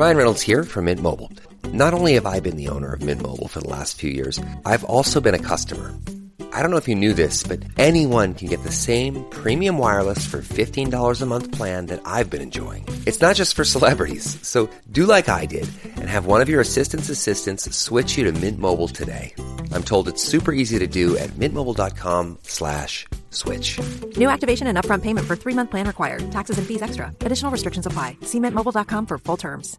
Ryan Reynolds here from Mint Mobile. Not only have I been the owner of Mint Mobile for the last few years, I've also been a customer. I don't know if you knew this, but anyone can get the same premium wireless for $15 a month plan that I've been enjoying. It's not just for celebrities. So do like I did and have one of your assistant's assistants switch you to Mint Mobile today. I'm told it's super easy to do at mintmobile.com slash switch. New activation and upfront payment for three-month plan required. Taxes and fees extra. Additional restrictions apply. See mintmobile.com for full terms.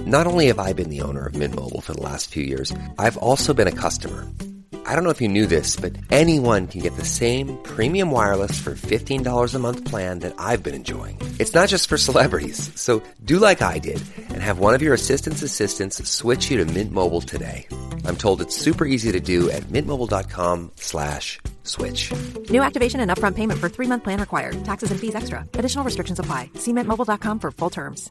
Not only have I been the owner of Mint Mobile for the last few years, I've also been a customer. I don't know if you knew this, but anyone can get the same premium wireless for $15 a month plan that I've been enjoying. It's not just for celebrities. So do like I did and have one of your assistant's assistants switch you to Mint Mobile today. I'm told it's super easy to do at mintmobile.com slash switch. New activation and upfront payment for three-month plan required. Taxes and fees extra. Additional restrictions apply. See mintmobile.com for full terms.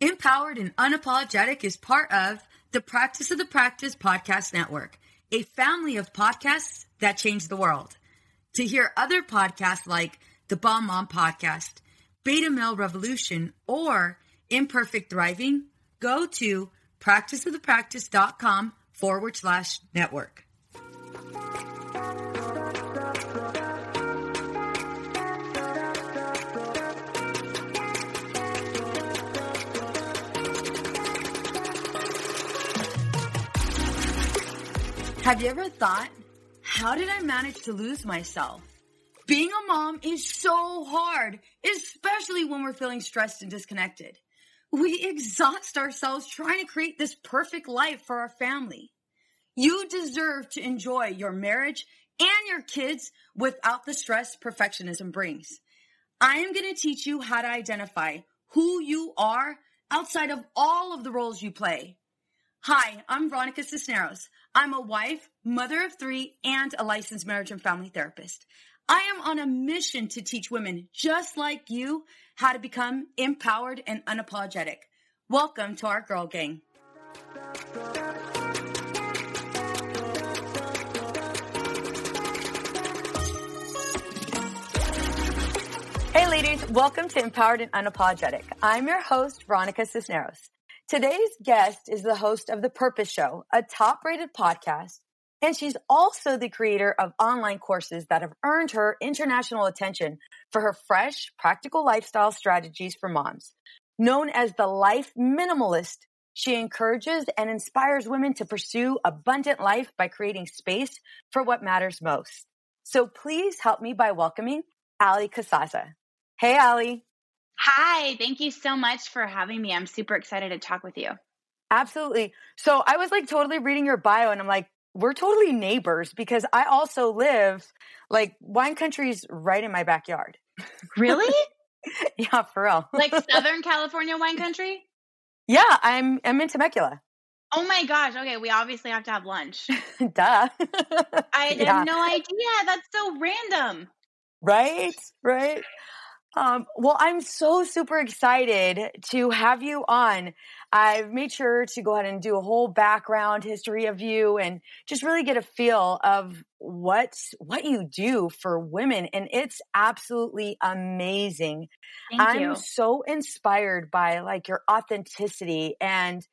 Empowered and Unapologetic is part of the Practice of the Practice Podcast Network, a family of podcasts that change the world. To hear other podcasts like the Bomb Mom Podcast, Beta Male Revolution, or Imperfect Thriving, go to practiceofthepractice.com forward slash network. Have you ever thought, how did I manage to lose myself? Being a mom is so hard, especially when we're feeling stressed and disconnected. We exhaust ourselves trying to create this perfect life for our family. You deserve to enjoy your marriage and your kids without the stress perfectionism brings. I am going to teach you how to identify who you are outside of all of the roles you play. Hi, I'm Veronica Cisneros. I'm a wife, mother of three, and a licensed marriage and family therapist. I am on a mission to teach women just like you how to become empowered and unapologetic. Welcome to our Girl Gang. Hey ladies, welcome to Empowered and Unapologetic. I'm your host, Veronica Cisneros. Today's guest is the host of The Purpose Show, a top rated podcast, and she's also the creator of online courses that have earned her international attention for her fresh, practical lifestyle strategies for moms. Known as the Life Minimalist, she encourages and inspires women to pursue abundant life by creating space for what matters most. So please help me by welcoming Allie Casazza. Hey, Allie. Hi, thank you so much for having me. I'm super excited to talk with you. Absolutely. So I was like totally reading your bio and I'm like, we're totally neighbors because I also live like wine country's right in my backyard. Really? yeah, for real. like Southern California wine country? Yeah, I'm I'm in Temecula. Oh my gosh. Okay, we obviously have to have lunch. Duh. I yeah. had no idea. That's so random. Right? Right. Um, well, I'm so super excited to have you on. I've made sure to go ahead and do a whole background history of you and just really get a feel of what what you do for women and it's absolutely amazing. Thank I'm you. so inspired by like your authenticity and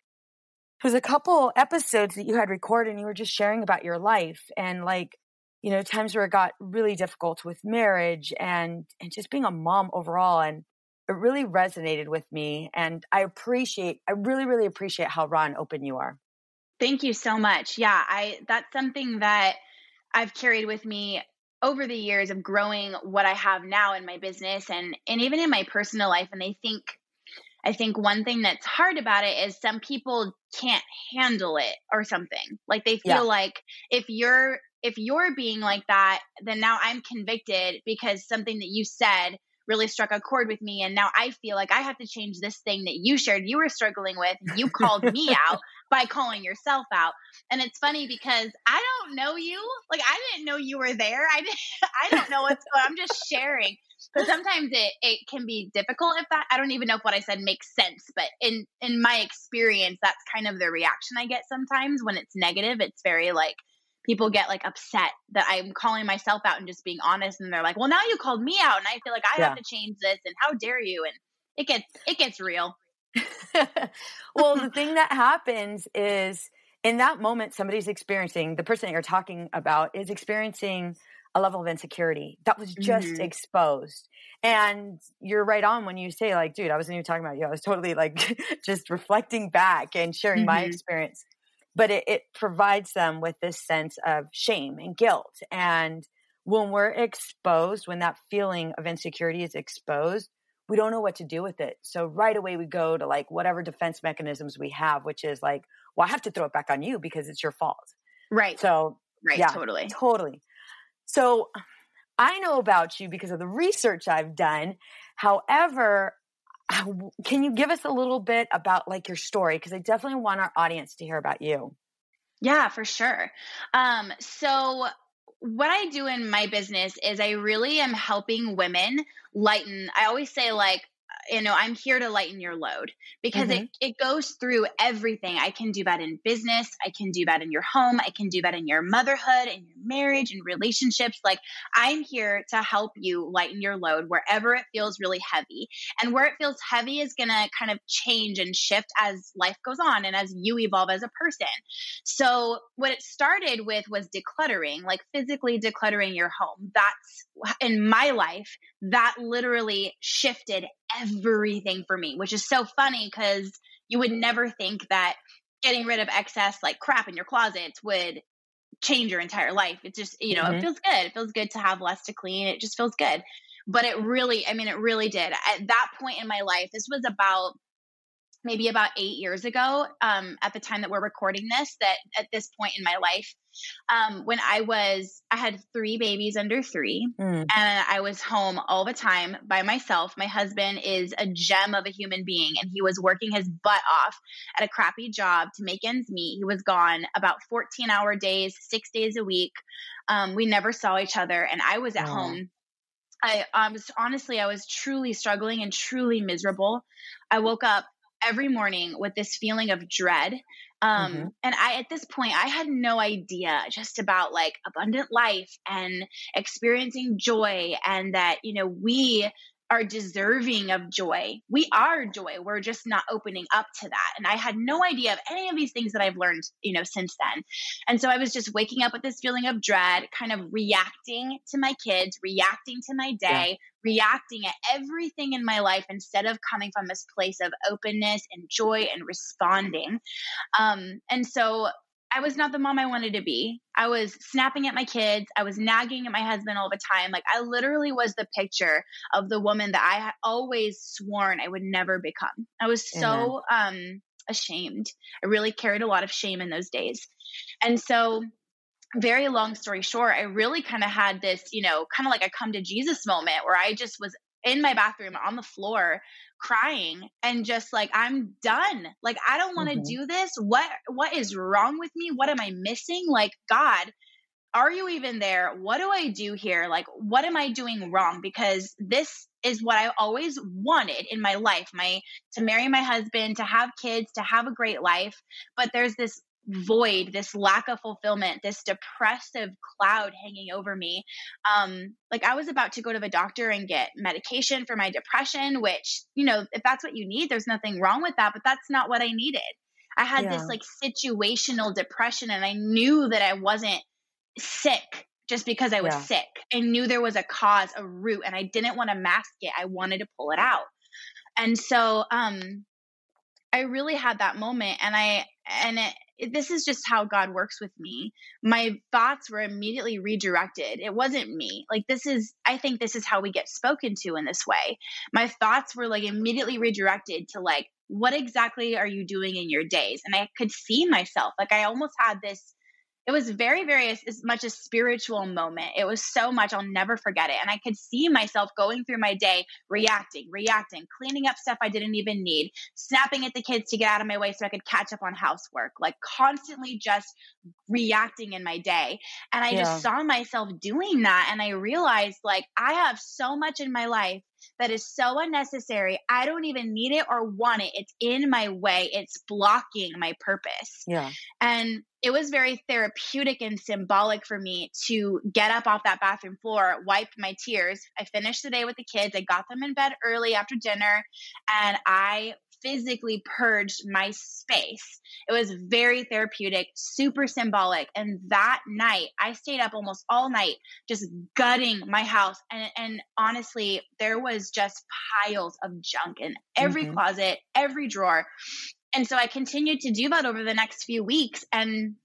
there's a couple episodes that you had recorded and you were just sharing about your life and like you know, times where it got really difficult with marriage and and just being a mom overall and it really resonated with me and I appreciate I really really appreciate how raw and open you are. Thank you so much. Yeah, I that's something that I've carried with me over the years of growing what I have now in my business and and even in my personal life and I think I think one thing that's hard about it is some people can't handle it or something. Like they feel yeah. like if you're if you're being like that, then now I'm convicted because something that you said really struck a chord with me. And now I feel like I have to change this thing that you shared you were struggling with. You called me out by calling yourself out. And it's funny because I don't know you. Like I didn't know you were there. I didn't I don't know what's going I'm just sharing. But sometimes it, it can be difficult if that I don't even know if what I said makes sense. But in in my experience, that's kind of the reaction I get sometimes when it's negative. It's very like people get like upset that I'm calling myself out and just being honest and they're like, "Well, now you called me out and I feel like I yeah. have to change this and how dare you?" and it gets it gets real. well, the thing that happens is in that moment somebody's experiencing the person that you're talking about is experiencing a level of insecurity that was just mm-hmm. exposed. And you're right on when you say, like, dude, I wasn't even talking about you. I was totally like just reflecting back and sharing mm-hmm. my experience but it, it provides them with this sense of shame and guilt. And when we're exposed, when that feeling of insecurity is exposed, we don't know what to do with it. So right away we go to like whatever defense mechanisms we have, which is like, well, I have to throw it back on you because it's your fault. Right. So right, yeah, totally. Totally. So I know about you because of the research I've done. However, can you give us a little bit about like your story? Because i definitely want our audience to hear about you. Yeah for sure. Um, so what i do in my business is i really am helping women lighten i always say like you know i'm here to lighten your load because mm-hmm. it, it goes through everything. I can do that in business. I can do that in your home. I can do that in your motherhood and your marriage and relationships. Like i'm here to help you lighten your load wherever it feels really heavy. And where it feels heavy is going to kind of change and shift as life goes on and as you evolve as a person. So what it started with was decluttering like physically decluttering your home. That's in my life that literally shifted everything for me, which is so funny because you would never think that getting rid of excess like crap in your closets would change your entire life. It just, you know, mm-hmm. it feels good. It feels good to have less to clean. It just feels good. But it really, I mean, it really did. At that point in my life, this was about maybe about eight years ago um, at the time that we're recording this that at this point in my life um, when i was i had three babies under three mm. and i was home all the time by myself my husband is a gem of a human being and he was working his butt off at a crappy job to make ends meet he was gone about 14 hour days six days a week um, we never saw each other and i was at oh. home I, I was honestly, I was truly struggling and truly miserable. I woke up every morning with this feeling of dread. Um, mm-hmm. And I, at this point, I had no idea just about like abundant life and experiencing joy, and that, you know, we are deserving of joy. We are joy. We're just not opening up to that. And I had no idea of any of these things that I've learned, you know, since then. And so I was just waking up with this feeling of dread, kind of reacting to my kids, reacting to my day, yeah. reacting at everything in my life instead of coming from this place of openness and joy and responding. Um, and so I was not the mom I wanted to be. I was snapping at my kids. I was nagging at my husband all the time. Like I literally was the picture of the woman that I had always sworn I would never become. I was so um ashamed. I really carried a lot of shame in those days. And so very long story short, I really kind of had this, you know, kind of like a come to Jesus moment where I just was in my bathroom on the floor crying and just like I'm done. Like I don't want to mm-hmm. do this. What what is wrong with me? What am I missing? Like God, are you even there? What do I do here? Like what am I doing wrong? Because this is what I always wanted in my life. My to marry my husband, to have kids, to have a great life, but there's this void, this lack of fulfillment, this depressive cloud hanging over me. Um, like I was about to go to the doctor and get medication for my depression, which, you know, if that's what you need, there's nothing wrong with that, but that's not what I needed. I had yeah. this like situational depression and I knew that I wasn't sick just because I was yeah. sick. I knew there was a cause, a root, and I didn't want to mask it. I wanted to pull it out. And so um I really had that moment and I and it, this is just how God works with me. My thoughts were immediately redirected. It wasn't me. Like, this is, I think this is how we get spoken to in this way. My thoughts were like immediately redirected to, like, what exactly are you doing in your days? And I could see myself. Like, I almost had this it was very very as, much a spiritual moment. It was so much i'll never forget it. And i could see myself going through my day reacting reacting cleaning up stuff i didn't even need snapping at the kids to get out of my way so i could catch up on housework like constantly just reacting in my day. And i yeah. just saw myself doing that and i realized like i have so much in my life that is so unnecessary. I don't even need it or want it. It's in my way. It's blocking my purpose. Yeah. And it was very therapeutic and symbolic for me to get up off that bathroom floor, wipe my tears. I finished the day with the kids. I got them in bed early after dinner and I physically purged my space. It was very therapeutic, super symbolic. And that night, I stayed up almost all night just gutting my house. And, and honestly, there was just piles of junk in every mm-hmm. closet, every drawer. And so I continued to do that over the next few weeks. And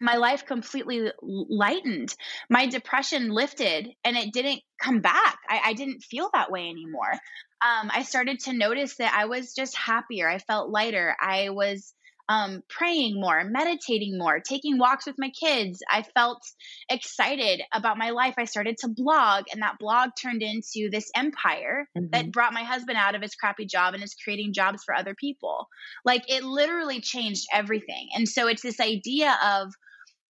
my life completely lightened. My depression lifted and it didn't come back. I, I didn't feel that way anymore. Um, I started to notice that I was just happier. I felt lighter. I was um, praying more, meditating more, taking walks with my kids. I felt excited about my life. I started to blog, and that blog turned into this empire mm-hmm. that brought my husband out of his crappy job and is creating jobs for other people. Like it literally changed everything. And so it's this idea of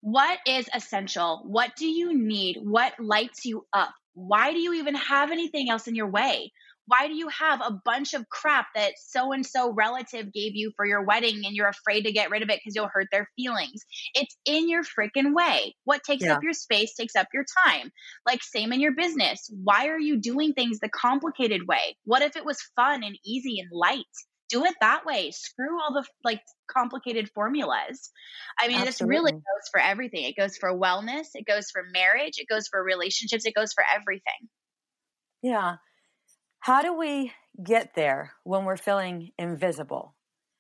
what is essential? What do you need? What lights you up? Why do you even have anything else in your way? Why do you have a bunch of crap that so and so relative gave you for your wedding and you're afraid to get rid of it because you'll hurt their feelings? It's in your freaking way. What takes yeah. up your space takes up your time. Like, same in your business. Why are you doing things the complicated way? What if it was fun and easy and light? Do it that way. Screw all the like complicated formulas. I mean, Absolutely. this really goes for everything. It goes for wellness, it goes for marriage, it goes for relationships, it goes for everything. Yeah. How do we get there when we're feeling invisible?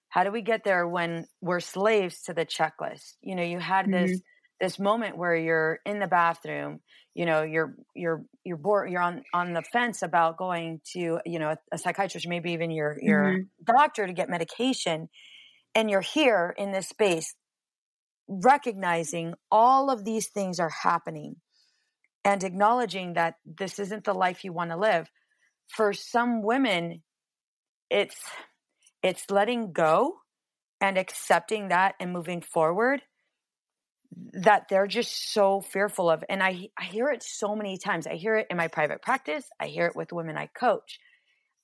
How do we get there when we're slaves to the checklist? You know, you had this mm-hmm. This moment where you're in the bathroom, you know, you're you're you're bored, you're on on the fence about going to, you know, a, psychiatrist, maybe even your your mm-hmm. doctor to get medication, and you're here in this space recognizing all of these things are happening and acknowledging that this isn't the life you want to live for some women it's it's letting go and accepting that and moving forward that they're just so fearful of and I I hear it so many times. I hear it in my private practice, I hear it with women I coach.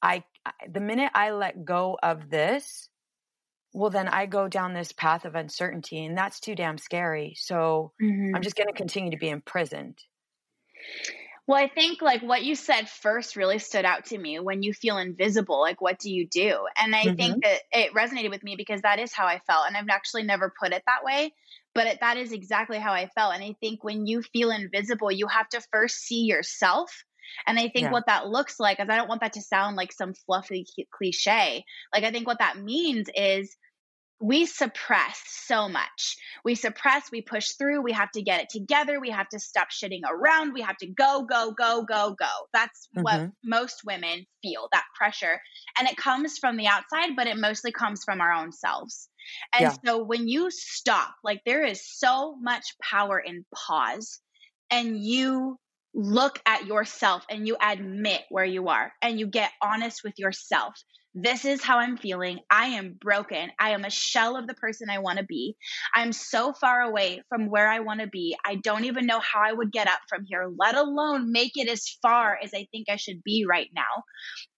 I the minute I let go of this, well then I go down this path of uncertainty and that's too damn scary. So mm-hmm. I'm just going to continue to be imprisoned. Well, I think like what you said first really stood out to me when you feel invisible, like what do you do? And I mm-hmm. think that it resonated with me because that is how I felt. And I've actually never put it that way, but it, that is exactly how I felt. And I think when you feel invisible, you have to first see yourself. And I think yeah. what that looks like is I don't want that to sound like some fluffy cliche. Like I think what that means is we suppress so much. We suppress, we push through, we have to get it together, we have to stop shitting around, we have to go, go, go, go, go. That's mm-hmm. what most women feel that pressure. And it comes from the outside, but it mostly comes from our own selves. And yeah. so when you stop, like there is so much power in pause and you look at yourself and you admit where you are and you get honest with yourself this is how I'm feeling. I am broken. I am a shell of the person I want to be. I'm so far away from where I want to be. I don't even know how I would get up from here, let alone make it as far as I think I should be right now.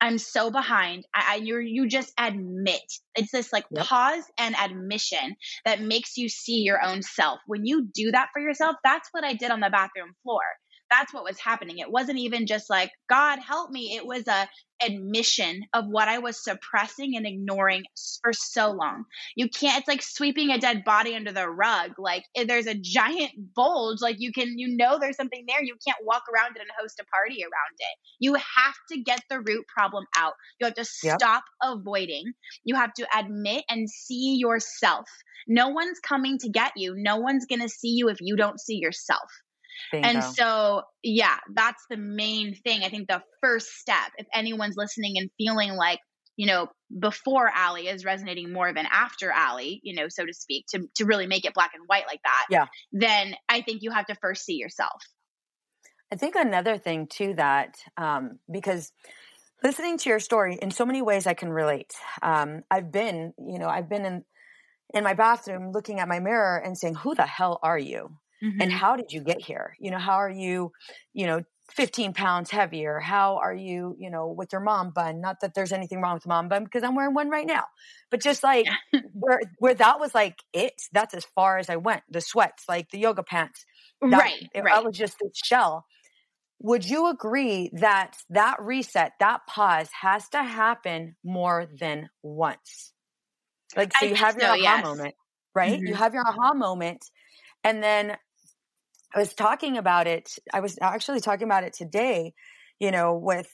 I'm so behind. I, I you you just admit. It's this like yep. pause and admission that makes you see your own self. When you do that for yourself, that's what I did on the bathroom floor that's what was happening. It wasn't even just like, God help me. It was a admission of what I was suppressing and ignoring for so long. You can't, it's like sweeping a dead body under the rug. Like eh, there's a giant bulge, like you can, you know, there's something there. You can't walk around it and host a party around it. You have to get the root problem out. You have to yep. stop avoiding. You have to admit and see yourself. No one's coming to get you. No one's going to see you if you don't see yourself. Bingo. And so, yeah, that's the main thing. I think the first step, if anyone's listening and feeling like, you know, before Allie is resonating more than after Allie, you know, so to speak, to, to really make it black and white like that, yeah. then I think you have to first see yourself. I think another thing to that, um, because listening to your story in so many ways I can relate. Um, I've been, you know, I've been in in my bathroom looking at my mirror and saying, "Who the hell are you?" Mm-hmm. and how did you get here? You know how are you you know 15 pounds heavier? How are you you know with your mom bun? Not that there's anything wrong with mom bun because i'm wearing one right now. But just like where where that was like it that's as far as i went. The sweats like the yoga pants that, right, it, right. i was just a shell. Would you agree that that reset that pause has to happen more than once? Like so I you have your so, aha yes. moment right? Mm-hmm. you have your aha moment and then I was talking about it. I was actually talking about it today, you know, with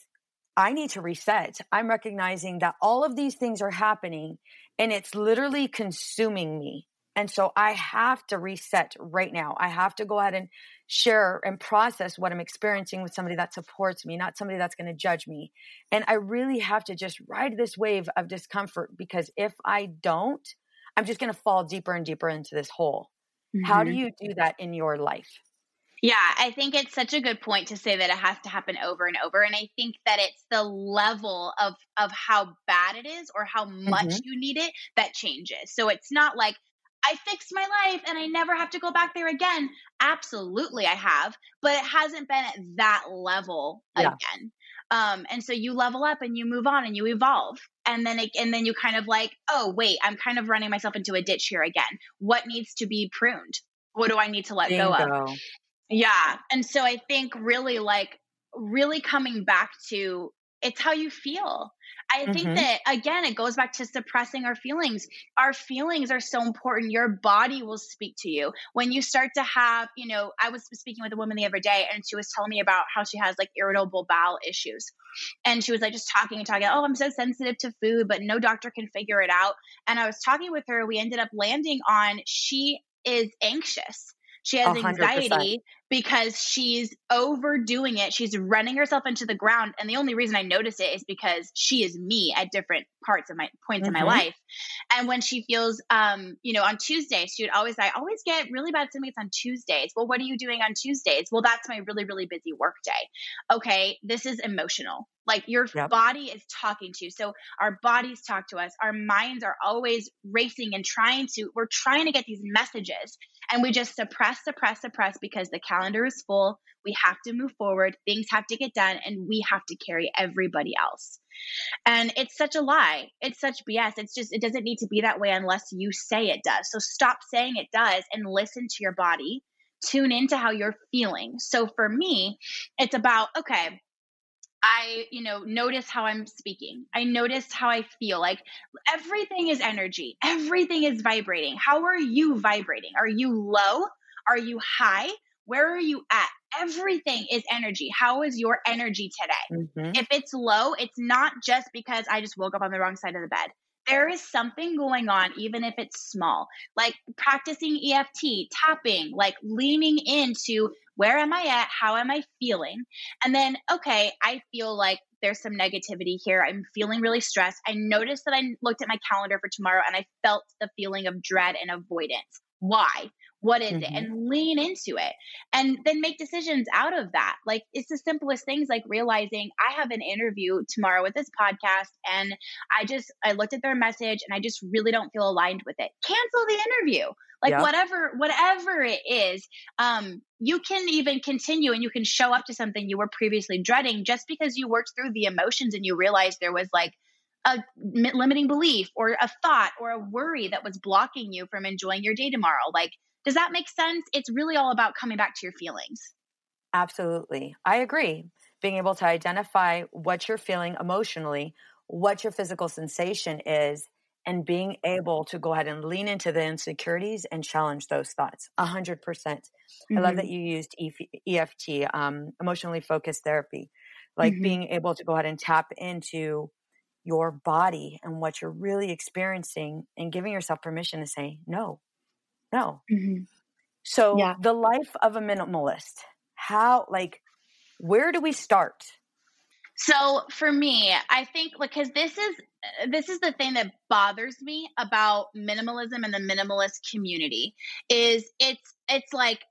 I need to reset. I'm recognizing that all of these things are happening and it's literally consuming me. And so I have to reset right now. I have to go ahead and share and process what I'm experiencing with somebody that supports me, not somebody that's going to judge me. And I really have to just ride this wave of discomfort because if I don't, I'm just going to fall deeper and deeper into this hole. Mm-hmm. How do mm-hmm. you do that in your life? Yeah, I think it's such a good point to say that it has to happen over and over. And I think that it's the level of of how bad it is or how much mm-hmm. you need it that changes. So it's not like I fixed my life and I never have to go back there again. Absolutely I have, but it hasn't been at that level yeah. again. Um, and so you level up and you move on and you evolve. And then it, and then you kind of like, oh wait, I'm kind of running myself into a ditch here again. What needs to be pruned? What do I need to let Bingo. go of? Yeah. And so I think really like really coming back to it's how you feel. I think mm-hmm. that again, it goes back to suppressing our feelings. Our feelings are so important. Your body will speak to you. When you start to have, you know, I was speaking with a woman the other day and she was telling me about how she has like irritable bowel issues. And she was like just talking and talking, oh, I'm so sensitive to food, but no doctor can figure it out. And I was talking with her. We ended up landing on she is anxious she has 100%. anxiety because she's overdoing it. She's running herself into the ground. And the only reason I notice it is because she is me at different parts of my points mm-hmm. in my mm-hmm. life. And when she feels, um, you know, on Tuesdays, she would always say, I always get really bad stomachs on Tuesdays. Well, what are you doing on Tuesdays? Well, that's my really, really busy work day. Okay, this is emotional. Like your yep. body is talking to you. So our bodies talk to us. Our minds are always racing and trying to, we're trying to get these messages and we just suppress, suppress, suppress because the calendar is full. We have to move forward. Things have to get done and we have to carry everybody else. And it's such a lie. It's such BS. It's just, it doesn't need to be that way unless you say it does. So stop saying it does and listen to your body. Tune into how you're feeling. So for me, it's about, okay, I, you know, notice how I'm speaking. I notice how I feel. Like everything is energy, everything is vibrating. How are you vibrating? Are you low? Are you high? Where are you at? Everything is energy. How is your energy today? Mm-hmm. If it's low, it's not just because I just woke up on the wrong side of the bed. there is something going on, even if it's small, like practicing EFT, tapping, like leaning into where am I at? How am I feeling? And then, okay, I feel like there's some negativity here. I'm feeling really stressed. I noticed that I looked at my calendar for tomorrow and I felt the feeling of dread and avoidance. Why? What is mm-hmm. it? And lean into it and then make decisions out of that. Like it's the simplest things like realizing I have an interview tomorrow with this podcast and I just, I looked at their message and I just really don't feel aligned with it. Cancel the interview. Like yep. whatever, whatever it is, um, you can even continue and you can show up to something you were previously dreading just because you worked through the emotions and you realized there was like a limiting belief or a thought or a worry that was blocking you from enjoying your day tomorrow. Like does that make sense? It's really all about coming back to your feelings. Absolutely. I agree. Being able to identify what you're feeling emotionally, what your physical sensation is, and being able to go ahead and lean into the insecurities and challenge those thoughts. A hundred percent. I love that mm-hmm. you used EFT, um, emotionally focused therapy, like mm-hmm. being able to go ahead and tap into your body and what you're really experiencing and giving yourself permission to say, no, no. Mm-hmm. So yeah. the life of a minimalist, how like where do we start? So for me, I think because this is this is the thing that bothers me about minimalism and the minimalist community is it's it's like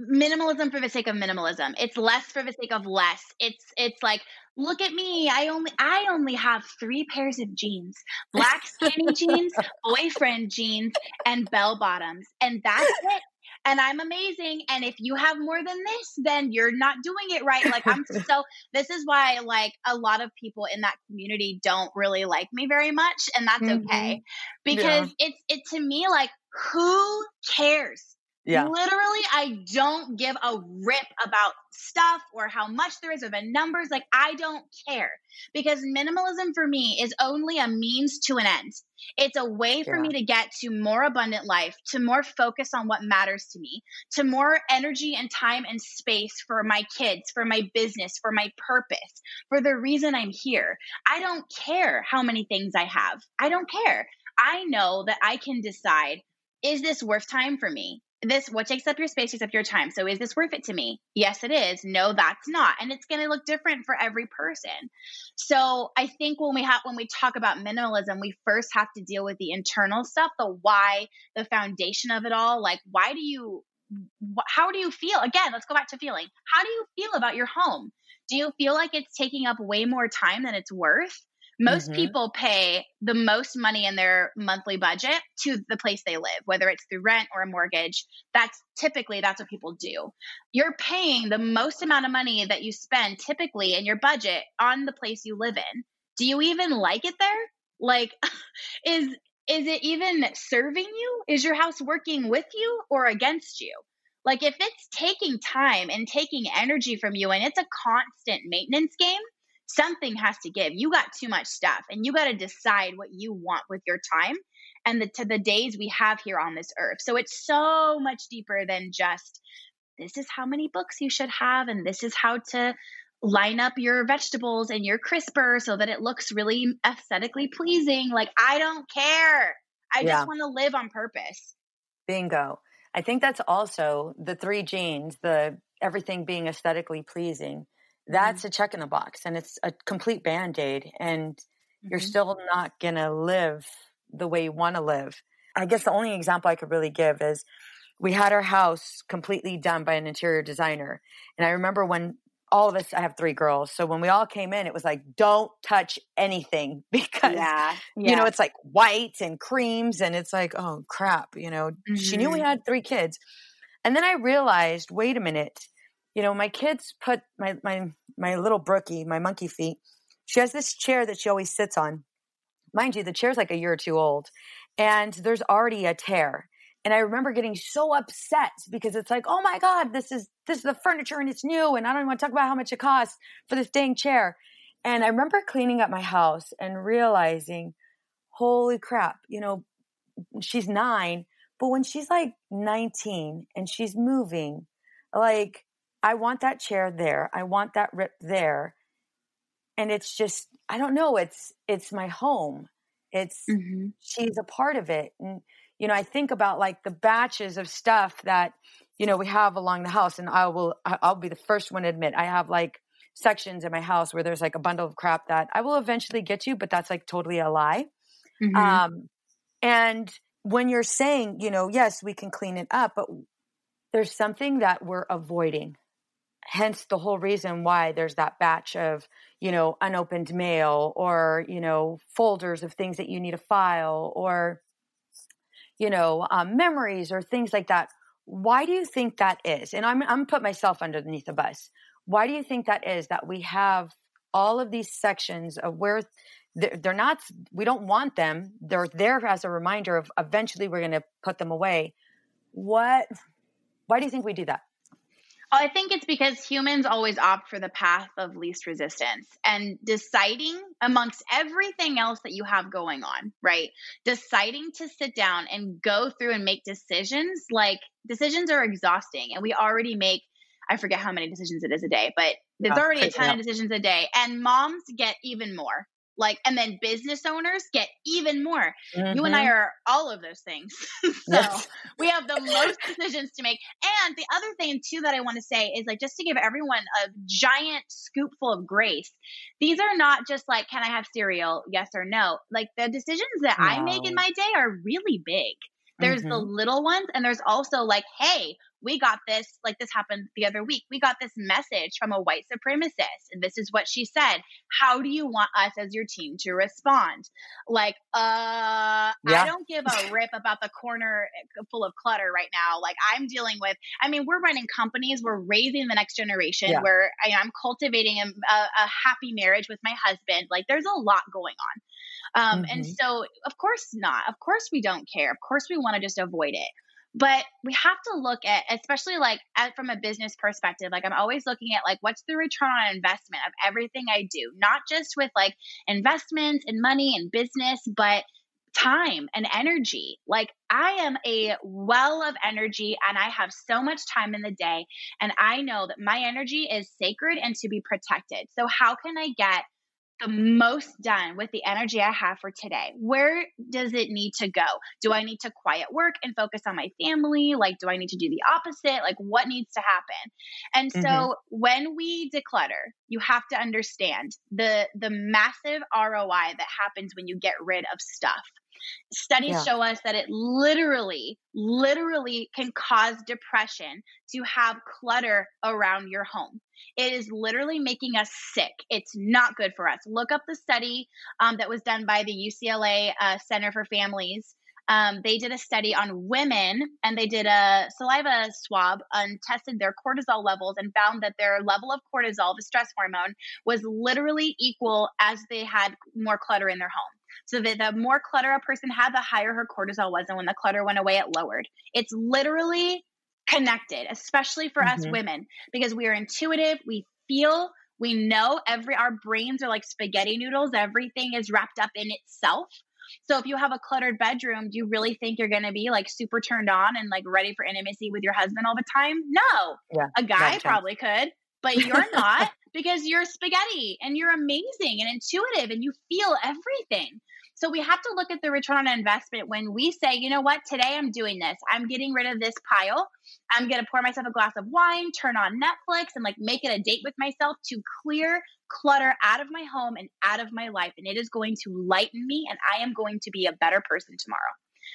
minimalism for the sake of minimalism. It's less for the sake of less. It's it's like look at me. I only I only have 3 pairs of jeans. Black skinny jeans, boyfriend jeans and bell bottoms. And that's it. And I'm amazing. And if you have more than this, then you're not doing it right. Like I'm so this is why like a lot of people in that community don't really like me very much and that's mm-hmm. okay. Because yeah. it's it to me like who cares? Yeah. Literally, I don't give a rip about stuff or how much there is or the numbers. Like, I don't care because minimalism for me is only a means to an end. It's a way for yeah. me to get to more abundant life, to more focus on what matters to me, to more energy and time and space for my kids, for my business, for my purpose, for the reason I'm here. I don't care how many things I have. I don't care. I know that I can decide is this worth time for me? This what takes up your space takes up your time. So is this worth it to me? Yes it is. No that's not. And it's going to look different for every person. So i think when we have when we talk about minimalism we first have to deal with the internal stuff the why the foundation of it all. Like why do you how do you feel? Again let's go back to feeling. How do you feel about your home? Do you feel like it's taking up way more time than it's worth most mm-hmm. people pay the most money in their monthly budget to the place they live, whether it's through rent or a mortgage. That's typically that's what people do. You're paying the most amount of money that you spend typically in your budget on the place you live in. Do you even like it there? Like is is it even serving you? Is your house working with you or against you? Like if it's taking time and taking energy from you and it's a constant maintenance game, something has to give. You got too much stuff and you got to decide what you want with your time and the to the days we have here on this earth. So it's so much deeper than just this is how many books you should have and this is how to line up your vegetables and your crisper so that it looks really aesthetically pleasing. Like I don't care. I yeah. just want to live on purpose. Bingo. I think that's also the three jeans, the everything being aesthetically pleasing that's mm-hmm. a check in the box and it's a complete band aid and mm-hmm. you're still not going to live the way you want to live. I guess the only example I could really give is we had our house completely done by an interior designer. And I remember when all of us, I have three girls. So when we all came in, it was like, don't touch anything because, yeah, yeah. you know, it's like white and creams. And it's like, oh crap, you know, mm-hmm. she knew we mm-hmm. had three kids. And then I realized, wait a minute, you know, my kids put my my my little Brookie, my monkey feet. She has this chair that she always sits on. Mind you, the chair's like a year or two old, and there's already a tear. And I remember getting so upset because it's like, oh my god, this is this is the furniture and it's new, and I don't even want to talk about how much it costs for this dang chair. And I remember cleaning up my house and realizing, holy crap, you know, she's nine, but when she's like 19 and she's moving, like I want that chair there. I want that rip there. And it's just, I don't know, it's, it's my home. It's mm-hmm. she's a part of it. And you know, I think about like the batches of stuff that you know we have along the house, and I will I'll be the first one to admit I have like sections in my house where there's like a bundle of crap that I will eventually get to, but that's like totally a lie. Mm-hmm. Um, and when you're saying, you know, yes, we can clean it up, but there's something that we're avoiding. Hence the whole reason why there's that batch of, you know, unopened mail or, you know, folders of things that you need to file or, you know, um, memories or things like that. Why do you think that is? And I'm, I'm put myself underneath the bus. Why do you think that is that we have all of these sections of where they're not we don't want them they're there as a reminder of eventually we're going to put them away what why do you think we do that I think it's because humans always opt for the path of least resistance and deciding amongst everything else that you have going on, right? Deciding to sit down and go through and make decisions, like decisions are exhausting and we already make I forget how many decisions it is a day, but there's oh, already a ton of decisions a day and moms get even more like and then business owners get even more mm-hmm. you and i mm-hmm. are all of those things so yes. we have the most decisions to make and the other thing too that i want to say is like just to give everyone a giant scoopful of grace these are not just like can i have cereal yes or no like the decisions that no. i make in my day are really big there's mm-hmm. the little ones and there's also like hey we got this, like this happened the other week. We got this message from a white supremacist, and this is what she said. How do you want us as your team to respond? Like, uh, yeah. I don't give a rip about the corner full of clutter right now. Like, I'm dealing with, I mean, we're running companies, we're raising the next generation, yeah. where I, am cultivating a, a, a happy marriage with my husband. Like, there's a lot going on. Um, mm-hmm. And so, of course not. Of course, we don't care. Of course, we want to just avoid it but we have to look at especially like at, from a business perspective like i'm always looking at like what's the return on investment of everything i do? Not just with like investments and money and business but time and energy. Like i am a well of energy and i have so much time in the day and i know that my energy is sacred and to be protected. So how can i get the most done with the energy I have for today? Where does it need to go? Do I need to quiet work and focus on my family? Like, do I need to do the opposite? Like, what needs to happen? And so mm-hmm. when we declutter, you have to understand the the massive ROI that happens when you get rid of stuff. Studies yeah. show us that it literally, literally can cause depression to have clutter around your home. It is literally making us sick. It's not good for us. Look up the study um, that was done by the UCLA uh, Center for Families. Um, they did a study on women and they did a saliva swab and tested their cortisol levels and found that their level of cortisol, the stress hormone, was literally equal as they had more clutter in their home. So that the more clutter a person had, the higher her cortisol was. And when the clutter went away, it lowered. It's literally connected, especially for mm-hmm. us women, because we are intuitive, we feel, we know every our brains are like spaghetti noodles, everything is wrapped up in itself. So if you have a cluttered bedroom, do you really think you're going to be like super turned on and like ready for intimacy with your husband all the time? No. Yeah, a guy probably could, but you're not because you're spaghetti and you're amazing and intuitive and you feel everything. So we have to look at the return on investment when we say, you know what, today I'm doing this. I'm getting rid of this pile. I'm going to pour myself a glass of wine, turn on Netflix, and like make it a date with myself to clear clutter out of my home and out of my life. And it is going to lighten me, and I am going to be a better person tomorrow.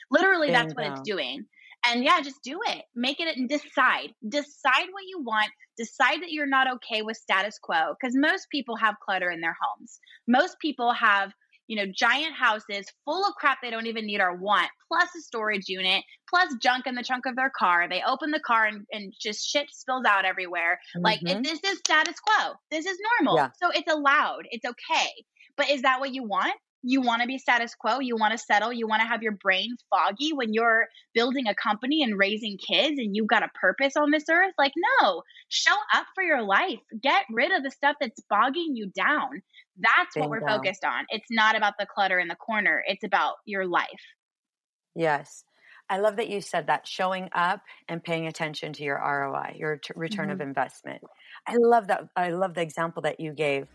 Literally, that's what it's doing. And yeah, just do it. Make it and decide. Decide what you want. Decide that you're not okay with status quo because most people have clutter in their homes. Most people have you know, giant houses full of crap they don't even need or want, plus a storage unit, plus junk in the trunk of their car. They open the car and, and just shit spills out everywhere. Mm-hmm. Like, this is status quo. This is normal. Yeah. So it's allowed. It's okay. But is that what you want? You want to be status quo, you want to settle, you want to have your brain foggy when you're building a company and raising kids and you've got a purpose on this earth. Like, no, show up for your life. Get rid of the stuff that's bogging you down. That's Bingo. what we're focused on. It's not about the clutter in the corner, it's about your life. Yes. I love that you said that showing up and paying attention to your ROI, your t- return mm-hmm. of investment. I love that. I love the example that you gave.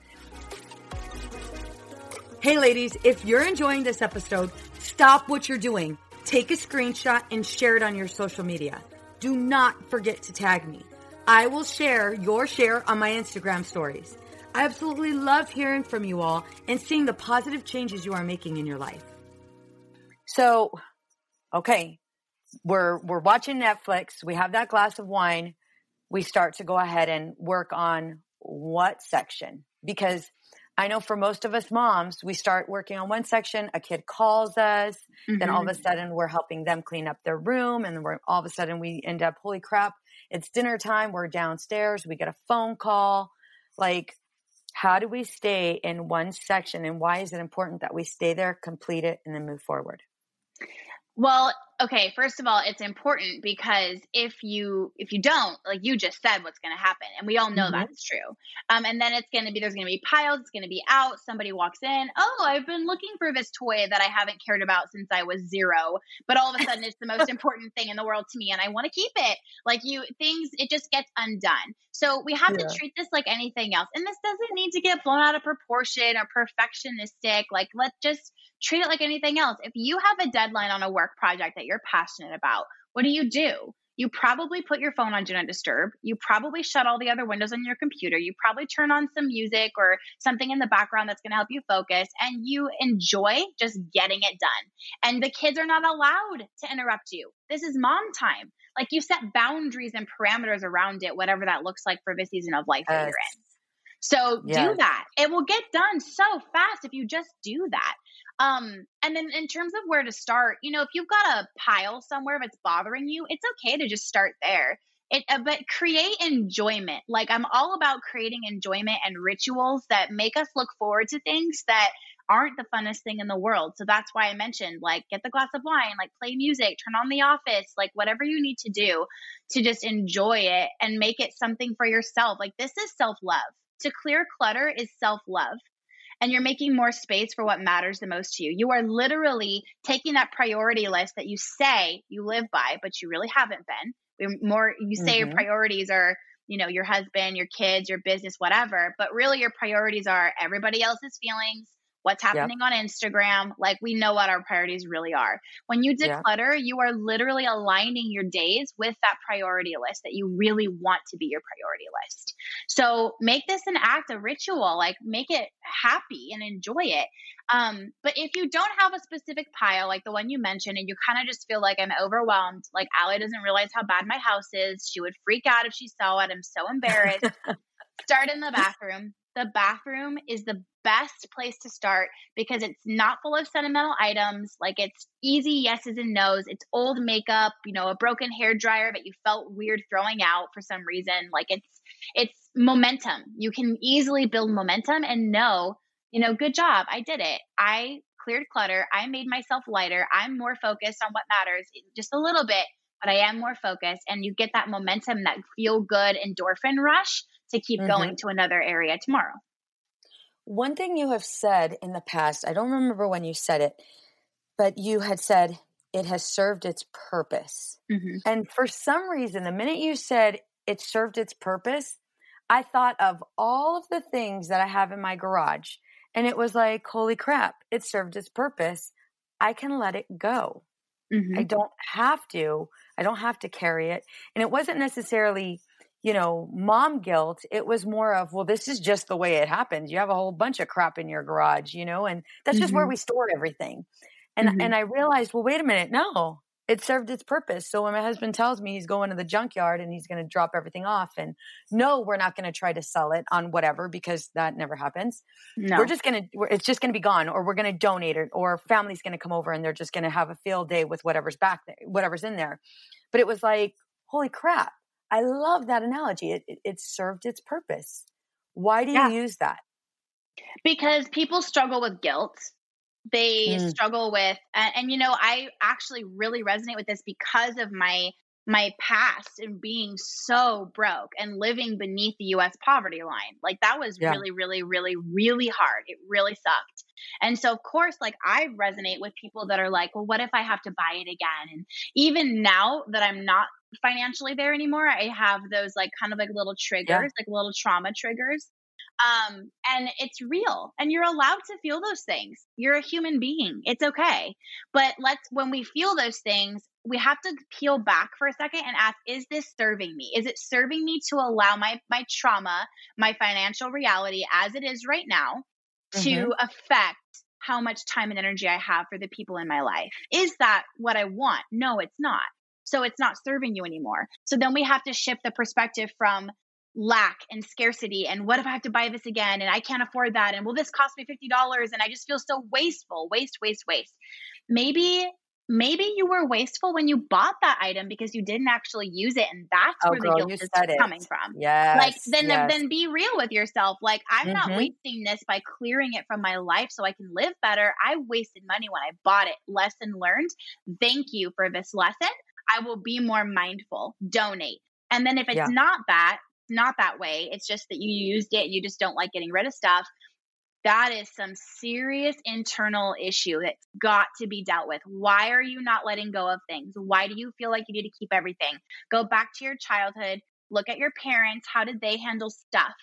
Hey, ladies, if you're enjoying this episode, stop what you're doing. Take a screenshot and share it on your social media. Do not forget to tag me. I will share your share on my Instagram stories. I absolutely love hearing from you all and seeing the positive changes you are making in your life. So, okay, we're we're watching Netflix. We have that glass of wine. We start to go ahead and work on what section because I know for most of us moms, we start working on one section, a kid calls us, mm-hmm. then all of a mm-hmm. sudden we're helping them clean up their room, and then we're all of a sudden we end up, holy crap, it's dinner time, we're downstairs, we get a phone call. Like, how do we stay in one section and why is it important that we stay there, complete it, and then move forward? Well, okay, first of all, it's important because if you if you don't, like you just said what's going to happen and we all know mm-hmm. that's true. Um and then it's going to be there's going to be piles, it's going to be out, somebody walks in, "Oh, I've been looking for this toy that I haven't cared about since I was 0, but all of a sudden it's the most important thing in the world to me and I want to keep it." Like you things it just gets undone. So we have yeah. to treat this like anything else. And this doesn't need to get blown out of proportion or perfectionistic. Like let's just treat it like anything else. If you have a deadline on a work project that you're passionate about, what do you do? You probably put your phone on do not disturb. You probably shut all the other windows on your computer. You probably turn on some music or something in the background that's going to help you focus and you enjoy just getting it done. And the kids are not allowed to interrupt you. This is mom time. Like you set boundaries and parameters around it, whatever that looks like for the season of life that you're in. So yes. do that. It will get done so fast if you just do that. Um, and then in terms of where to start, you know, if you've got a pile somewhere that's bothering you, it's okay to just start there. It, uh, but create enjoyment. Like I'm all about creating enjoyment and rituals that make us look forward to things that aren't the funnest thing in the world. So that's why I mentioned like get the glass of wine, like play music, turn on the office, like whatever you need to do to just enjoy it and make it something for yourself. Like this is self-love. To clear clutter is self-love and you're making more space for what matters the most to you. You are literally taking that priority list that you say you live by, but you really haven't been. More you say mm-hmm. your priorities are, you know, your husband, your kids, your business, whatever, but really your priorities are everybody else's feelings, what's happening yep. on Instagram. Like we know what our priorities really are. When you declutter, yep. you are literally aligning your days with that priority list that you really want to be your priority list. So make this an act, a ritual, like make it happy and enjoy it. Um, but if you don't have a specific pile, like the one you mentioned, and you kind of just feel like I'm overwhelmed, like Allie doesn't realize how bad my house is. She would freak out if she saw it. I'm so embarrassed. Start in the bathroom the bathroom is the best place to start because it's not full of sentimental items. Like it's easy yeses and nos. It's old makeup, you know, a broken hair dryer that you felt weird throwing out for some reason. Like it's it's momentum. You can easily build momentum and know, you know, good job. I did it. I cleared clutter. I made myself lighter. I'm more focused on what matters just a little bit, but I am more focused and you get that momentum, that feel good endorphin rush to keep mm-hmm. going to another area tomorrow. One thing you have said in the past, I don't remember when you said it, but you had said it has served its purpose. Mm-hmm. And for some reason, the minute you said it served its purpose, I thought of all of the things that I have in my garage. And it was like, holy crap, it served its purpose. I can let it go. Mm-hmm. I don't have to. I don't have to carry it. And it wasn't necessarily you know, mom guilt. It was more of, well, this is just the way it happens. You have a whole bunch of crap in your garage, you know, and that's just mm-hmm. where we store everything. And mm-hmm. and I realized, well, wait a minute, no, it served its purpose. So when my husband tells me he's going to the junkyard and he's going to drop everything off, and no, we're not going to try to sell it on whatever because that never happens. No. We're just going to, it's just going to be gone, or we're going to donate it, or family's going to come over and they're just going to have a field day with whatever's back there, whatever's in there. But it was like, holy crap I love that analogy. It, it, it served its purpose. Why do you yeah. use that? Because people struggle with guilt. They mm. struggle with, and, and you know, I actually really resonate with this because of my my past and being so broke and living beneath the US poverty line. Like that was yeah. really, really, really, really hard. It really sucked. And so, of course, like I resonate with people that are like, well, what if I have to buy it again? And even now that I'm not financially there anymore, I have those like kind of like little triggers, yeah. like little trauma triggers. Um, and it's real and you're allowed to feel those things. You're a human being. It's okay. But let's, when we feel those things, we have to peel back for a second and ask, is this serving me? Is it serving me to allow my, my trauma, my financial reality as it is right now to mm-hmm. affect how much time and energy I have for the people in my life? Is that what I want? No, it's not. So it's not serving you anymore. So then we have to shift the perspective from lack and scarcity and what if I have to buy this again and I can't afford that and will this cost me $50 and I just feel so wasteful, waste, waste, waste. Maybe maybe you were wasteful when you bought that item because you didn't actually use it and that's oh, where girl, the guilt is it. coming from. Yeah. Like then yes. then be real with yourself. Like I'm mm-hmm. not wasting this by clearing it from my life so I can live better. I wasted money when I bought it. Lesson learned. Thank you for this lesson. I will be more mindful. Donate. And then if it's yeah. not that, not that way. It's just that you used it, you just don't like getting rid of stuff. That is some serious internal issue that's got to be dealt with. Why are you not letting go of things? Why do you feel like you need to keep everything? Go back to your childhood, look at your parents. How did they handle stuff?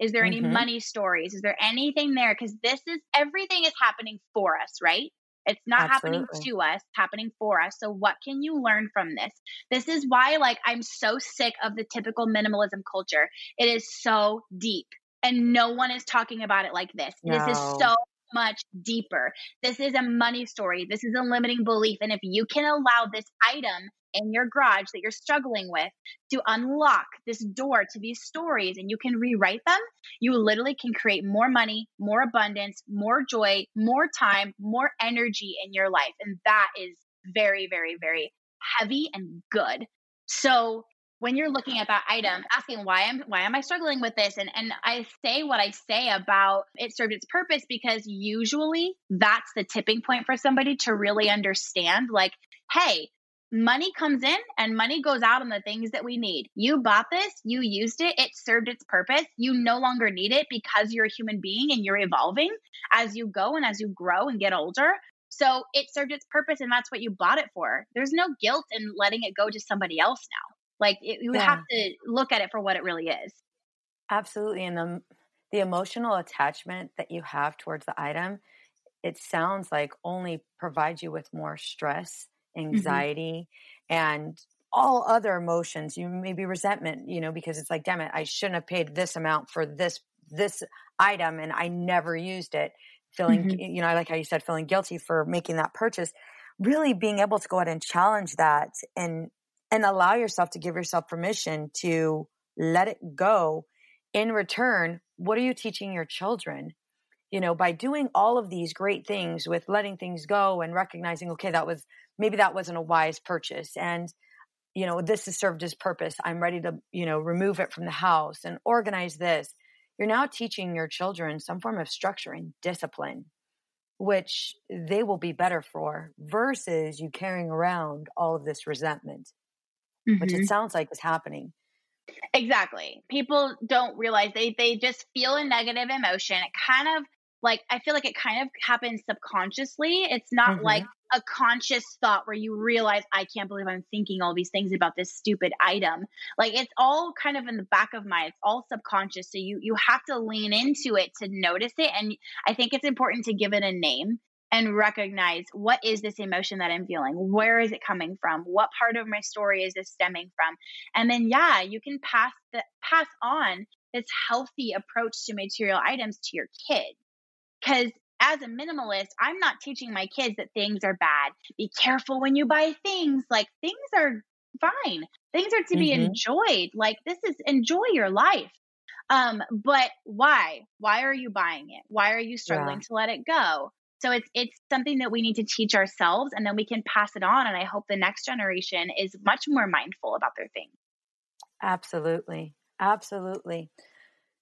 Is there any mm-hmm. money stories? Is there anything there? Because this is everything is happening for us, right? It's not Absolutely. happening to us, happening for us. So what can you learn from this? This is why like I'm so sick of the typical minimalism culture. It is so deep and no one is talking about it like this. No. This is so much deeper. This is a money story. This is a limiting belief. And if you can allow this item in your garage that you're struggling with to unlock this door to these stories and you can rewrite them, you literally can create more money, more abundance, more joy, more time, more energy in your life. And that is very, very, very heavy and good. So when you're looking at that item asking why am why am i struggling with this and and i say what i say about it served its purpose because usually that's the tipping point for somebody to really understand like hey money comes in and money goes out on the things that we need. You bought this, you used it, it served its purpose. You no longer need it because you're a human being and you're evolving as you go and as you grow and get older. So it served its purpose and that's what you bought it for. There's no guilt in letting it go to somebody else now. Like it, you yeah. have to look at it for what it really is. Absolutely. And the, the emotional attachment that you have towards the item, it sounds like only provides you with more stress. Anxiety, mm-hmm. and all other emotions. You maybe resentment, you know, because it's like, damn it, I shouldn't have paid this amount for this this item and I never used it. Feeling, mm-hmm. you know, I like how you said feeling guilty for making that purchase. Really being able to go ahead and challenge that and and allow yourself to give yourself permission to let it go. In return, what are you teaching your children? You know, by doing all of these great things with letting things go and recognizing, okay, that was maybe that wasn't a wise purchase and you know this has served its purpose i'm ready to you know remove it from the house and organize this you're now teaching your children some form of structure and discipline which they will be better for versus you carrying around all of this resentment mm-hmm. which it mm-hmm. sounds like is happening exactly people don't realize they they just feel a negative emotion it kind of like I feel like it kind of happens subconsciously. It's not mm-hmm. like a conscious thought where you realize I can't believe I'm thinking all these things about this stupid item. Like it's all kind of in the back of my it's all subconscious. So you you have to lean into it to notice it and I think it's important to give it a name and recognize what is this emotion that I'm feeling? Where is it coming from? What part of my story is this stemming from? And then yeah, you can pass the pass on this healthy approach to material items to your kids because as a minimalist, I'm not teaching my kids that things are bad. Be careful when you buy things. Like things are fine. Things are to mm-hmm. be enjoyed. Like this is enjoy your life. Um, but why? Why are you buying it? Why are you struggling yeah. to let it go? So it's it's something that we need to teach ourselves and then we can pass it on and I hope the next generation is much more mindful about their things. Absolutely. Absolutely.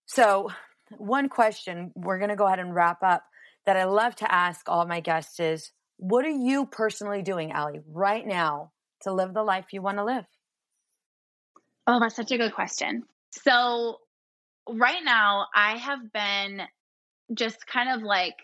So one question, we're going to go ahead and wrap up, that I love to ask all my guests is what are you personally doing, Allie, right now to live the life you want to live? Oh, that's such a good question. So, right now, I have been just kind of like,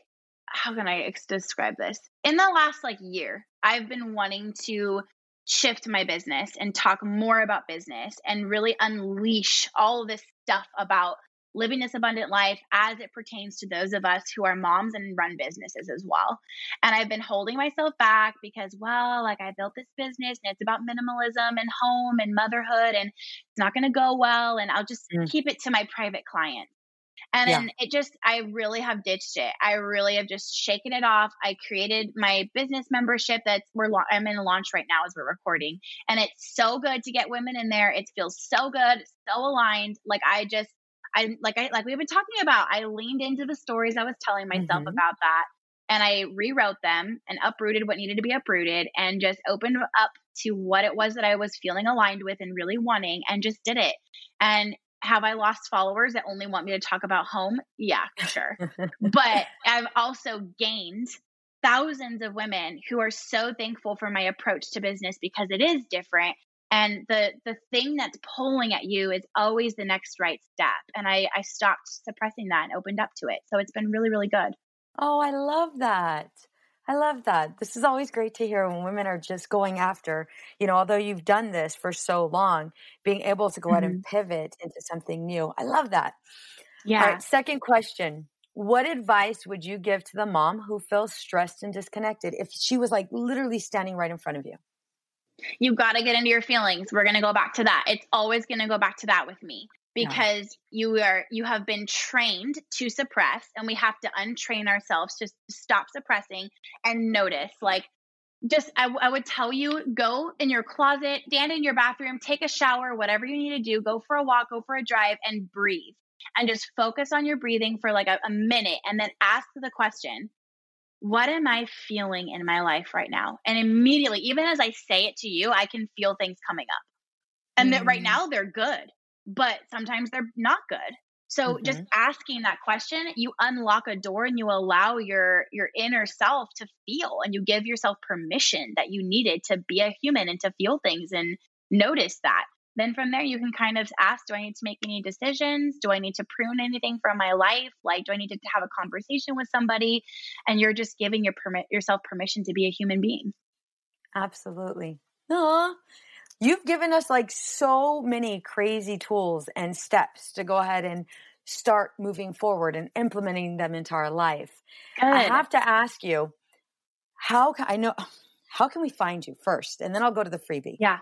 how can I describe this? In the last like year, I've been wanting to shift my business and talk more about business and really unleash all this stuff about living this abundant life as it pertains to those of us who are moms and run businesses as well. And I've been holding myself back because, well, like I built this business and it's about minimalism and home and motherhood and it's not going to go well. And I'll just mm. keep it to my private clients. And yeah. then it just, I really have ditched it. I really have just shaken it off. I created my business membership that's we're, I'm in launch right now as we're recording. And it's so good to get women in there. It feels so good, so aligned. Like I just, I like I like we've been talking about. I leaned into the stories I was telling myself mm-hmm. about that and I rewrote them and uprooted what needed to be uprooted and just opened up to what it was that I was feeling aligned with and really wanting and just did it. And have I lost followers that only want me to talk about home? Yeah, for sure. but I've also gained thousands of women who are so thankful for my approach to business because it is different and the the thing that's pulling at you is always the next right step. And i i stopped suppressing that and opened up to it. So it's been really really good. Oh i love that. I love that. This is always great to hear when women are just going after you know although you've done this for so long being able to go mm-hmm. out and mm-hmm. pivot into something new. I love that. Yeah All right, second question. What advice would you give to the mom who feels stressed and disconnected if she was like literally standing right in front of you you got to get into your feelings. We're going to go back to that. It's always going to go back to that with me because yeah. you are you have been trained to suppress and we have to untrain ourselves to stop suppressing and notice like just I, I would tell you go in your closet stand in your bathroom take a shower whatever you need to do go for a walk go for a drive and breathe and just focus on your breathing for like a, a minute and then ask the question what am I feeling in my life right now? And immediately, even as I say it to you, I can feel things coming up. And mm. that right mm. now they're good, but sometimes they're not good. So mm-hmm. just asking that question, you unlock a door and you allow your your inner self to feel and you give yourself permission that you needed to be a human and to feel things and notice that then from there you can kind of ask do i need to make any decisions? Do i need to prune anything from my life? Like do i need to have a conversation with somebody? And you're just giving your permit yourself permission to be a human being. Absolutely. Aww. you've given us like so many crazy tools and steps to go ahead and start moving forward and implementing them into our life. Good. i have to ask you how can i know how can we find you first? And then i'll go to the freebie. Yeah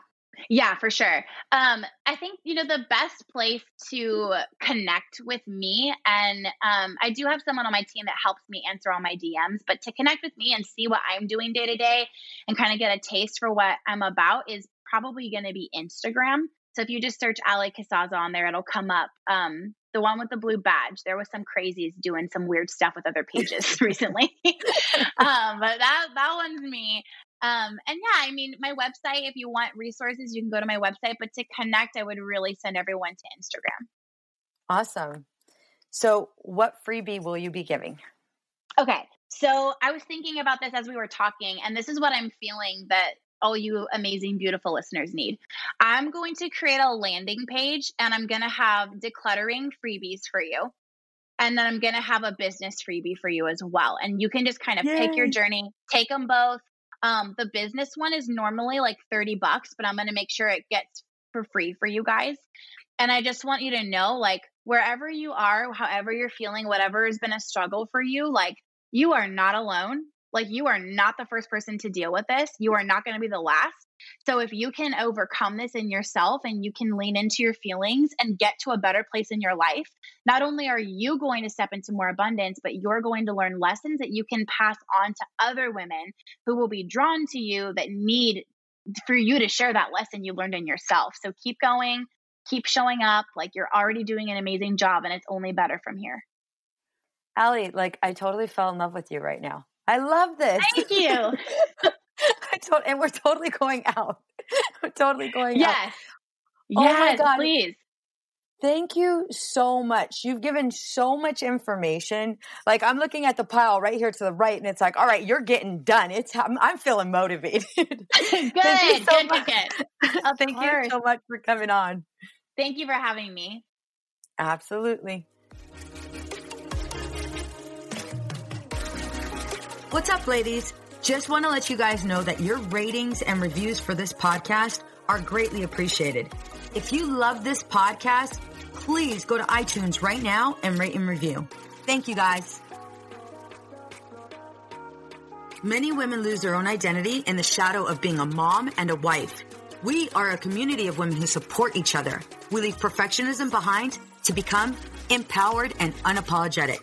yeah, for sure. Um, I think you know the best place to connect with me, and um, I do have someone on my team that helps me answer all my DMs. But to connect with me and see what I'm doing day to day, and kind of get a taste for what I'm about, is probably going to be Instagram. So if you just search Allie Casazza on there, it'll come up. Um, the one with the blue badge. There was some crazies doing some weird stuff with other pages recently. um, but that that one's me. Um, and yeah, I mean, my website, if you want resources, you can go to my website. But to connect, I would really send everyone to Instagram. Awesome. So, what freebie will you be giving? Okay. So, I was thinking about this as we were talking, and this is what I'm feeling that all you amazing, beautiful listeners need. I'm going to create a landing page and I'm going to have decluttering freebies for you. And then I'm going to have a business freebie for you as well. And you can just kind of Yay. pick your journey, take them both, um, the business one is normally like 30 bucks, but I'm going to make sure it gets for free for you guys. And I just want you to know like wherever you are, however you're feeling, whatever has been a struggle for you, like you are not alone. Like you are not the first person to deal with this. You are not going to be the last. So if you can overcome this in yourself and you can lean into your feelings and get to a better place in your life, not only are you going to step into more abundance, but you're going to learn lessons that you can pass on to other women who will be drawn to you that need for you to share that lesson you learned in yourself. So keep going, keep showing up like you're already doing an amazing job and it's only better from here. Allie, like I totally fell in love with you right now. I love this. Thank you. I told, and we're totally going out. we're totally going out. yes. out. Oh yes. my God. Please. Thank you so much. You've given so much information. Like I'm looking at the pile right here to the right, and it's like, all right, you're getting done. It's I'm, I'm feeling motivated. good, Thank you so good, much. good. Thank course. you so much for coming on. Thank you for having me. Absolutely. What's up, ladies? Just want to let you guys know that your ratings and reviews for this podcast are greatly appreciated. If you love this podcast, please go to iTunes right now and rate and review. Thank you guys. Many women lose their own identity in the shadow of being a mom and a wife. We are a community of women who support each other. We leave perfectionism behind to become empowered and unapologetic.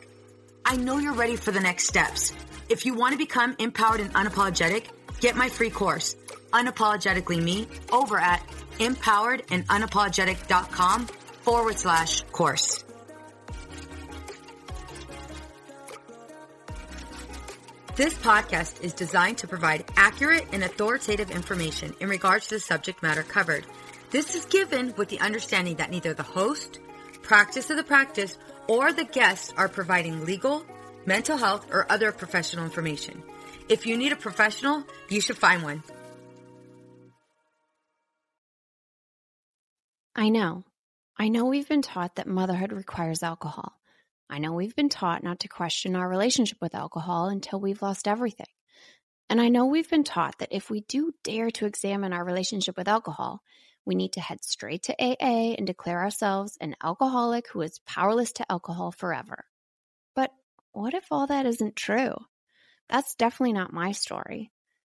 I know you're ready for the next steps. If you want to become empowered and unapologetic, get my free course, Unapologetically Me, over at empoweredandunapologetic.com forward slash course. This podcast is designed to provide accurate and authoritative information in regards to the subject matter covered. This is given with the understanding that neither the host, practice of the practice, or the guests are providing legal, mental health, or other professional information. If you need a professional, you should find one. I know. I know we've been taught that motherhood requires alcohol. I know we've been taught not to question our relationship with alcohol until we've lost everything. And I know we've been taught that if we do dare to examine our relationship with alcohol, we need to head straight to AA and declare ourselves an alcoholic who is powerless to alcohol forever. What if all that isn't true? That's definitely not my story.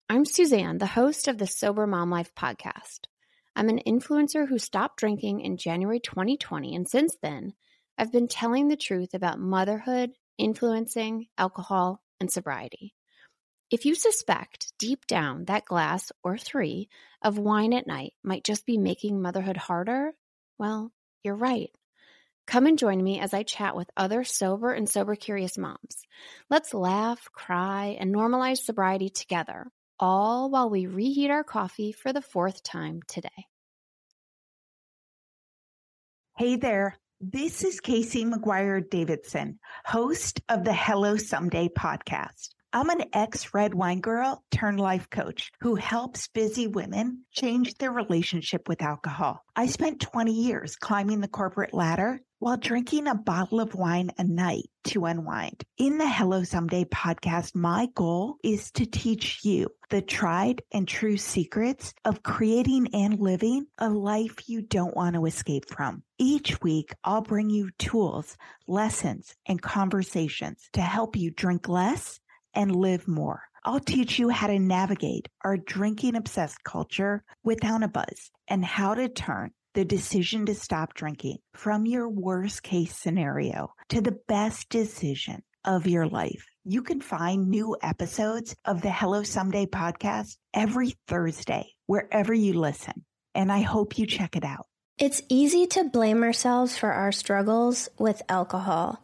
I'm Suzanne, the host of the Sober Mom Life podcast. I'm an influencer who stopped drinking in January 2020, and since then, I've been telling the truth about motherhood, influencing, alcohol, and sobriety. If you suspect deep down that glass or three of wine at night might just be making motherhood harder, well, you're right. Come and join me as I chat with other sober and sober curious moms. Let's laugh, cry, and normalize sobriety together, all while we reheat our coffee for the fourth time today. Hey there. This is Casey McGuire Davidson, host of the Hello Someday podcast. I'm an ex red wine girl turned life coach who helps busy women change their relationship with alcohol. I spent 20 years climbing the corporate ladder while drinking a bottle of wine a night to unwind. In the Hello Someday podcast, my goal is to teach you the tried and true secrets of creating and living a life you don't want to escape from. Each week, I'll bring you tools, lessons, and conversations to help you drink less and live more. I'll teach you how to navigate our drinking obsessed culture without a buzz and how to turn the decision to stop drinking from your worst case scenario to the best decision of your life. You can find new episodes of the Hello Someday podcast every Thursday, wherever you listen. And I hope you check it out. It's easy to blame ourselves for our struggles with alcohol.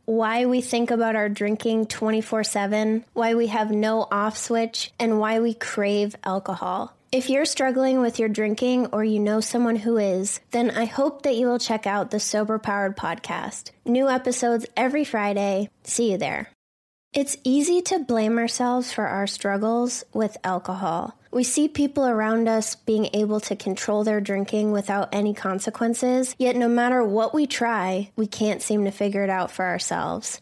why we think about our drinking 24 7, why we have no off switch, and why we crave alcohol. If you're struggling with your drinking or you know someone who is, then I hope that you will check out the Sober Powered podcast. New episodes every Friday. See you there. It's easy to blame ourselves for our struggles with alcohol. We see people around us being able to control their drinking without any consequences, yet no matter what we try, we can't seem to figure it out for ourselves.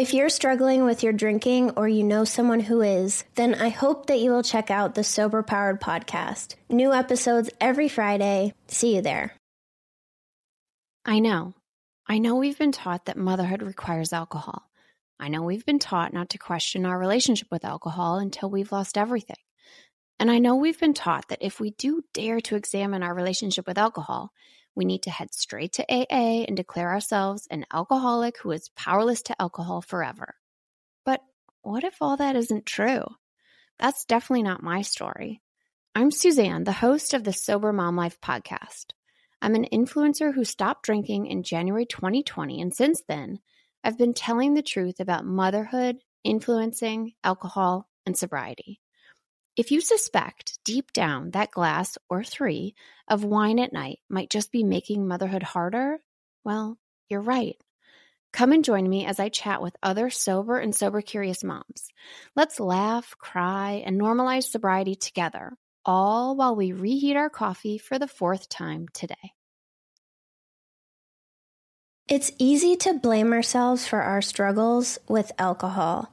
If you're struggling with your drinking or you know someone who is, then I hope that you will check out the Sober Powered podcast. New episodes every Friday. See you there. I know. I know we've been taught that motherhood requires alcohol. I know we've been taught not to question our relationship with alcohol until we've lost everything. And I know we've been taught that if we do dare to examine our relationship with alcohol, We need to head straight to AA and declare ourselves an alcoholic who is powerless to alcohol forever. But what if all that isn't true? That's definitely not my story. I'm Suzanne, the host of the Sober Mom Life podcast. I'm an influencer who stopped drinking in January 2020, and since then, I've been telling the truth about motherhood, influencing, alcohol, and sobriety. If you suspect deep down that glass or three of wine at night might just be making motherhood harder, well, you're right. Come and join me as I chat with other sober and sober curious moms. Let's laugh, cry, and normalize sobriety together, all while we reheat our coffee for the fourth time today. It's easy to blame ourselves for our struggles with alcohol.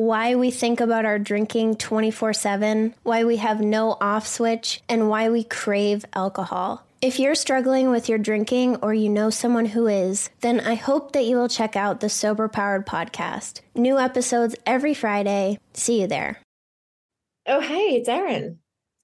why we think about our drinking 24 7, why we have no off switch, and why we crave alcohol. If you're struggling with your drinking or you know someone who is, then I hope that you will check out the Sober Powered podcast. New episodes every Friday. See you there. Oh, hey, it's Erin.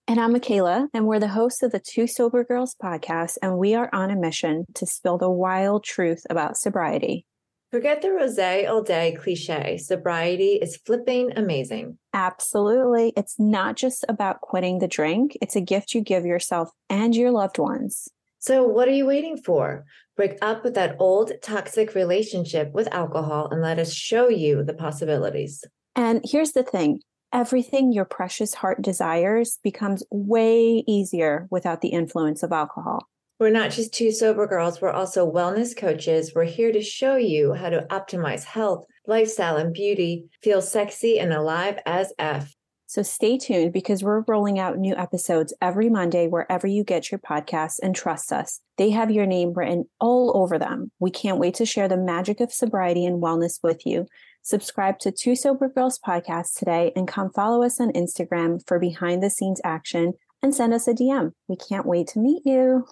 And I'm Michaela, and we're the hosts of the Two Sober Girls podcast, and we are on a mission to spill the wild truth about sobriety. Forget the rose all day cliche. Sobriety is flipping amazing. Absolutely. It's not just about quitting the drink, it's a gift you give yourself and your loved ones. So, what are you waiting for? Break up with that old toxic relationship with alcohol and let us show you the possibilities. And here's the thing everything your precious heart desires becomes way easier without the influence of alcohol. We're not just two sober girls, we're also wellness coaches. We're here to show you how to optimize health, lifestyle, and beauty, feel sexy and alive as F. So stay tuned because we're rolling out new episodes every Monday wherever you get your podcasts and trust us. They have your name written all over them. We can't wait to share the magic of sobriety and wellness with you. Subscribe to Two Sober Girls podcast today and come follow us on Instagram for behind the scenes action and send us a DM. We can't wait to meet you.